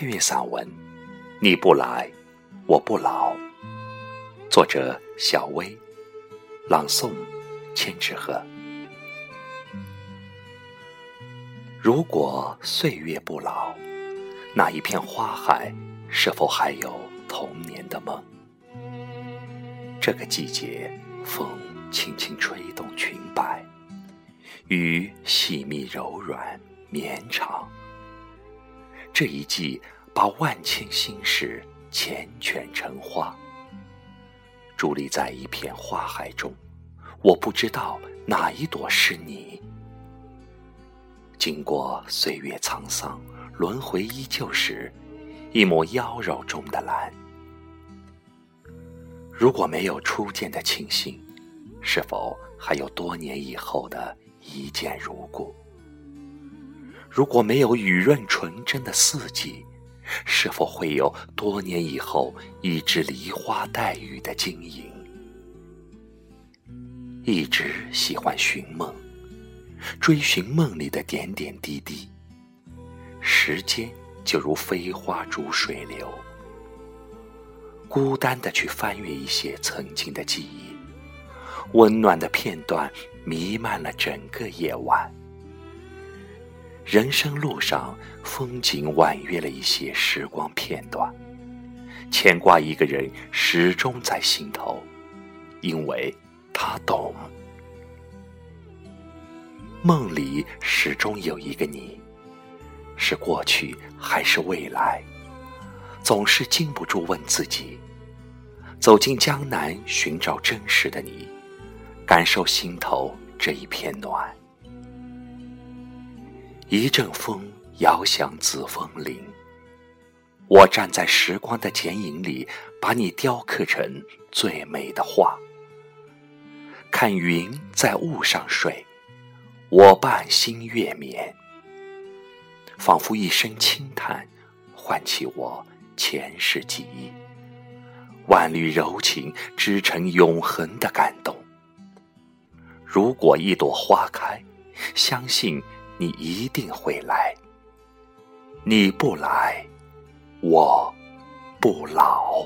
配乐散文《你不来，我不老》，作者小薇，朗诵千纸鹤。如果岁月不老，那一片花海是否还有童年的梦？这个季节，风轻轻吹动裙摆，雨细密柔软绵长。这一季，把万千心事缱绻成花，伫立在一片花海中，我不知道哪一朵是你。经过岁月沧桑，轮回依旧时，一抹妖娆中的蓝。如果没有初见的清新，是否还有多年以后的一见如故？如果没有雨润纯真的四季，是否会有多年以后一枝梨花带雨的晶莹？一直喜欢寻梦。追寻梦里的点点滴滴，时间就如飞花逐水流，孤单的去翻阅一些曾经的记忆，温暖的片段弥漫了整个夜晚。人生路上，风景婉约了一些时光片段，牵挂一个人始终在心头，因为他懂。梦里始终有一个你，是过去还是未来？总是禁不住问自己。走进江南，寻找真实的你，感受心头这一片暖。一阵风摇响紫枫林，我站在时光的剪影里，把你雕刻成最美的画。看云在雾上睡。我伴星月眠，仿佛一声轻叹，唤起我前世记忆。万缕柔情织成永恒的感动。如果一朵花开，相信你一定会来。你不来，我不老。